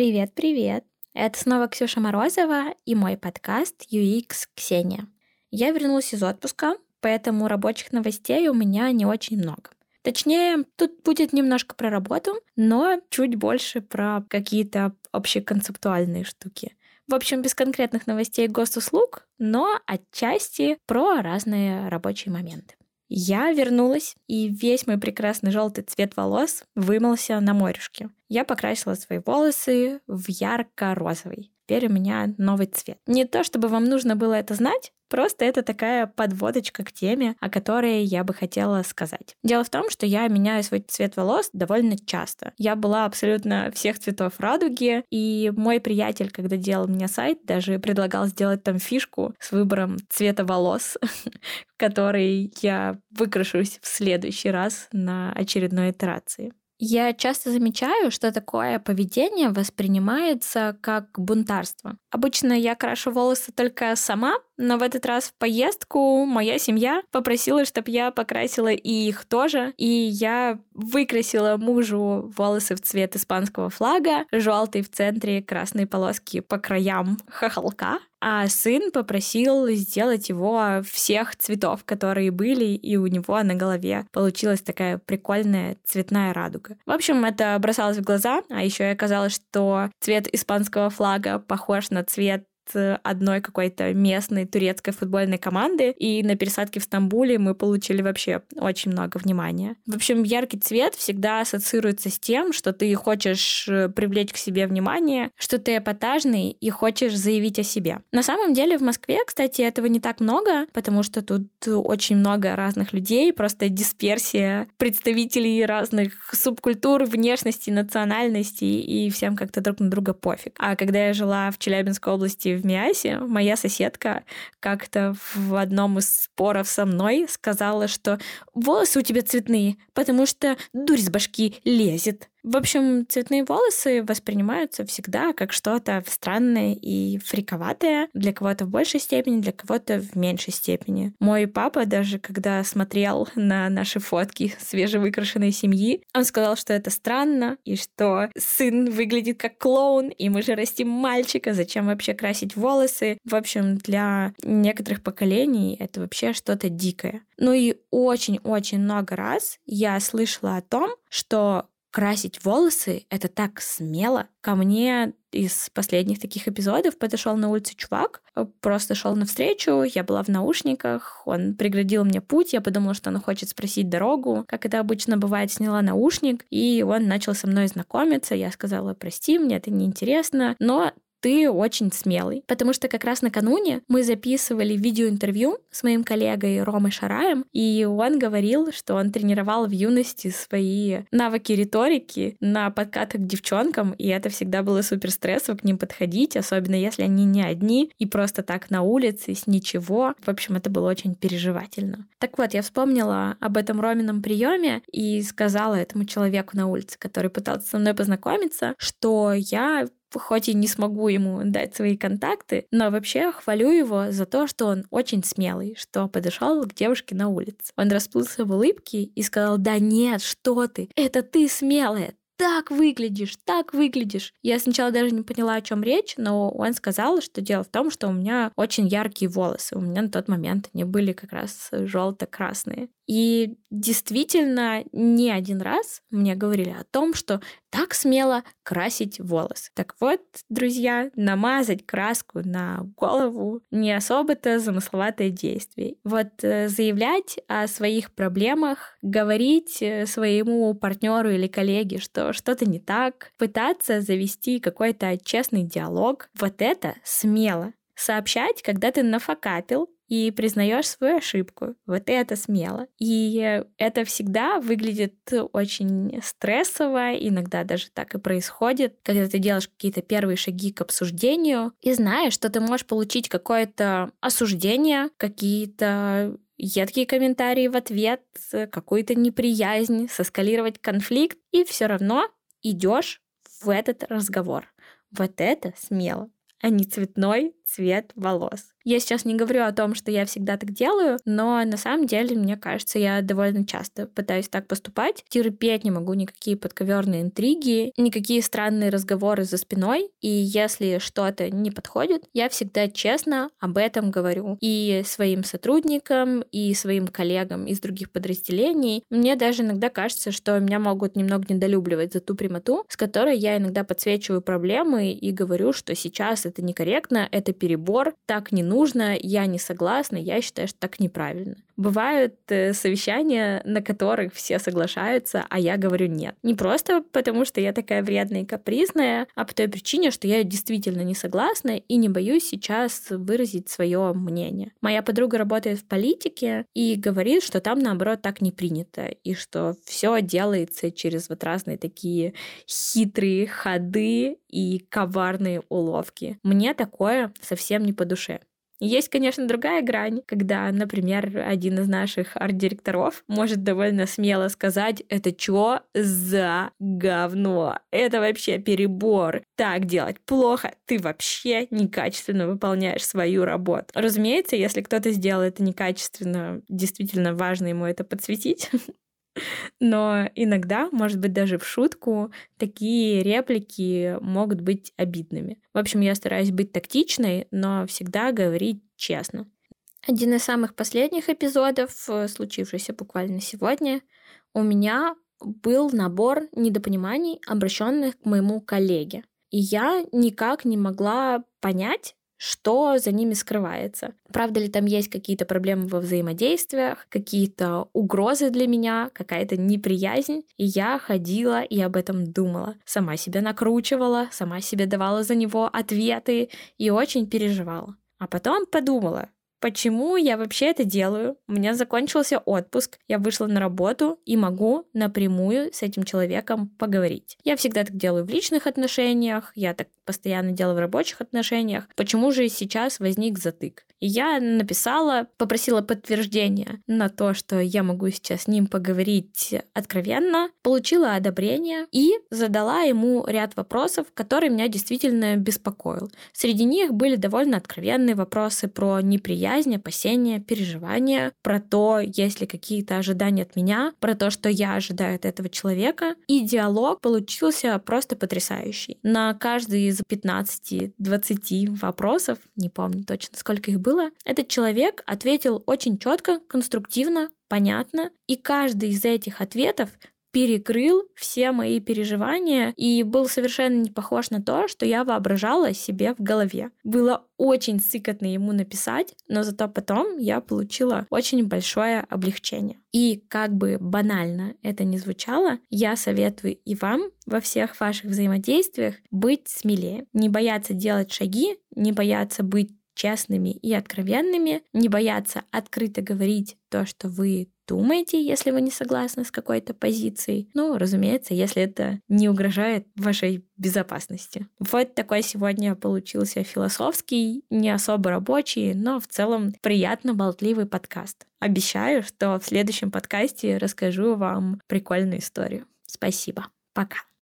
Привет-привет! Это снова Ксюша Морозова и мой подкаст UX Ксения. Я вернулась из отпуска, поэтому рабочих новостей у меня не очень много. Точнее, тут будет немножко про работу, но чуть больше про какие-то общеконцептуальные штуки. В общем, без конкретных новостей госуслуг, но отчасти про разные рабочие моменты. Я вернулась, и весь мой прекрасный желтый цвет волос вымылся на морюшке. Я покрасила свои волосы в ярко-розовый. Теперь у меня новый цвет. Не то, чтобы вам нужно было это знать, Просто это такая подводочка к теме, о которой я бы хотела сказать. Дело в том, что я меняю свой цвет волос довольно часто. Я была абсолютно всех цветов радуги, и мой приятель, когда делал мне сайт, даже предлагал сделать там фишку с выбором цвета волос, который я выкрашусь в следующий раз на очередной итерации. Я часто замечаю, что такое поведение воспринимается как бунтарство. Обычно я крашу волосы только сама, но в этот раз в поездку моя семья попросила, чтобы я покрасила и их тоже. И я выкрасила мужу волосы в цвет испанского флага, желтый в центре, красные полоски по краям хохолка а сын попросил сделать его всех цветов, которые были, и у него на голове получилась такая прикольная цветная радуга. В общем, это бросалось в глаза, а еще и оказалось, что цвет испанского флага похож на цвет одной какой-то местной турецкой футбольной команды, и на пересадке в Стамбуле мы получили вообще очень много внимания. В общем, яркий цвет всегда ассоциируется с тем, что ты хочешь э, привлечь к себе внимание, что ты эпатажный и хочешь заявить о себе. На самом деле в Москве, кстати, этого не так много, потому что тут очень много разных людей, просто дисперсия представителей разных субкультур, внешности, национальности, и всем как-то друг на друга пофиг. А когда я жила в Челябинской области в Миасе, моя соседка как-то в одном из споров со мной сказала, что волосы у тебя цветные, потому что дурь с башки лезет. В общем, цветные волосы воспринимаются всегда как что-то странное и фриковатое. Для кого-то в большей степени, для кого-то в меньшей степени. Мой папа даже, когда смотрел на наши фотки свежевыкрашенной семьи, он сказал, что это странно, и что сын выглядит как клоун, и мы же растим мальчика, зачем вообще красить волосы? В общем, для некоторых поколений это вообще что-то дикое. Ну и очень-очень много раз я слышала о том, что красить волосы — это так смело. Ко мне из последних таких эпизодов подошел на улице чувак, э, просто шел навстречу, я была в наушниках, он преградил мне путь, я подумала, что он хочет спросить дорогу, как это обычно бывает, сняла наушник, и он начал со мной знакомиться, я сказала, прости, мне это неинтересно, но ты очень смелый. Потому что как раз накануне мы записывали видеоинтервью с моим коллегой Ромой Шараем, и он говорил, что он тренировал в юности свои навыки риторики на подкатах к девчонкам, и это всегда было супер стрессово к ним подходить, особенно если они не одни и просто так на улице, с ничего. В общем, это было очень переживательно. Так вот, я вспомнила об этом Ромином приеме и сказала этому человеку на улице, который пытался со мной познакомиться, что я хоть и не смогу ему дать свои контакты, но вообще хвалю его за то, что он очень смелый, что подошел к девушке на улице. Он расплылся в улыбке и сказал, да нет, что ты, это ты смелая, так выглядишь, так выглядишь. Я сначала даже не поняла, о чем речь, но он сказал, что дело в том, что у меня очень яркие волосы. У меня на тот момент они были как раз желто-красные. И действительно, не один раз мне говорили о том, что так смело красить волосы. Так вот, друзья, намазать краску на голову не особо-то замысловатое действие. Вот э, заявлять о своих проблемах, говорить э, своему партнеру или коллеге, что что-то не так, пытаться завести какой-то честный диалог, вот это смело сообщать, когда ты нафакапил, и признаешь свою ошибку. Вот это смело. И это всегда выглядит очень стрессово, иногда даже так и происходит, когда ты делаешь какие-то первые шаги к обсуждению и знаешь, что ты можешь получить какое-то осуждение, какие-то едкие комментарии в ответ, какую-то неприязнь, соскалировать конфликт, и все равно идешь в этот разговор. Вот это смело а не цветной цвет волос. Я сейчас не говорю о том, что я всегда так делаю, но на самом деле, мне кажется, я довольно часто пытаюсь так поступать. Терпеть не могу никакие подковерные интриги, никакие странные разговоры за спиной. И если что-то не подходит, я всегда честно об этом говорю. И своим сотрудникам, и своим коллегам из других подразделений. Мне даже иногда кажется, что меня могут немного недолюбливать за ту прямоту, с которой я иногда подсвечиваю проблемы и говорю, что сейчас это некорректно, это перебор, так не нужно, я не согласна, я считаю, что так неправильно. Бывают э, совещания, на которых все соглашаются, а я говорю нет. Не просто потому, что я такая вредная и капризная, а по той причине, что я действительно не согласна и не боюсь сейчас выразить свое мнение. Моя подруга работает в политике и говорит, что там, наоборот, так не принято, и что все делается через вот разные такие хитрые ходы и коварные уловки. Мне такое совсем не по душе. Есть, конечно, другая грань, когда, например, один из наших арт-директоров может довольно смело сказать, это чё за говно? Это вообще перебор. Так делать плохо. Ты вообще некачественно выполняешь свою работу. Разумеется, если кто-то сделал это некачественно, действительно важно ему это подсветить. Но иногда, может быть, даже в шутку, такие реплики могут быть обидными. В общем, я стараюсь быть тактичной, но всегда говорить честно. Один из самых последних эпизодов, э, случившийся буквально сегодня, у меня был набор недопониманий, обращенных к моему коллеге. И я никак не могла понять, что за ними скрывается. Правда ли там есть какие-то проблемы во взаимодействиях, какие-то угрозы для меня, какая-то неприязнь. И я ходила и об этом думала. Сама себя накручивала, сама себе давала за него ответы и очень переживала. А потом подумала, Почему я вообще это делаю? У меня закончился отпуск, я вышла на работу и могу напрямую с этим человеком поговорить. Я всегда так делаю в личных отношениях, я так постоянно делаю в рабочих отношениях. Почему же сейчас возник затык? И я написала, попросила подтверждения на то, что я могу сейчас с ним поговорить откровенно, получила одобрение и задала ему ряд вопросов, которые меня действительно беспокоил. Среди них были довольно откровенные вопросы про неприязнь, опасения, переживания, про то, есть ли какие-то ожидания от меня, про то, что я ожидаю от этого человека. И диалог получился просто потрясающий. На каждый из 15-20 вопросов, не помню точно, сколько их было, этот человек ответил очень четко, конструктивно, понятно, и каждый из этих ответов перекрыл все мои переживания и был совершенно не похож на то, что я воображала себе в голове. Было очень сыкотно ему написать, но зато потом я получила очень большое облегчение. И как бы банально это ни звучало, я советую и вам во всех ваших взаимодействиях быть смелее, не бояться делать шаги, не бояться быть честными и откровенными, не бояться открыто говорить то, что вы думаете, если вы не согласны с какой-то позицией. Ну, разумеется, если это не угрожает вашей безопасности. Вот такой сегодня получился философский, не особо рабочий, но в целом приятно болтливый подкаст. Обещаю, что в следующем подкасте расскажу вам прикольную историю. Спасибо. Пока.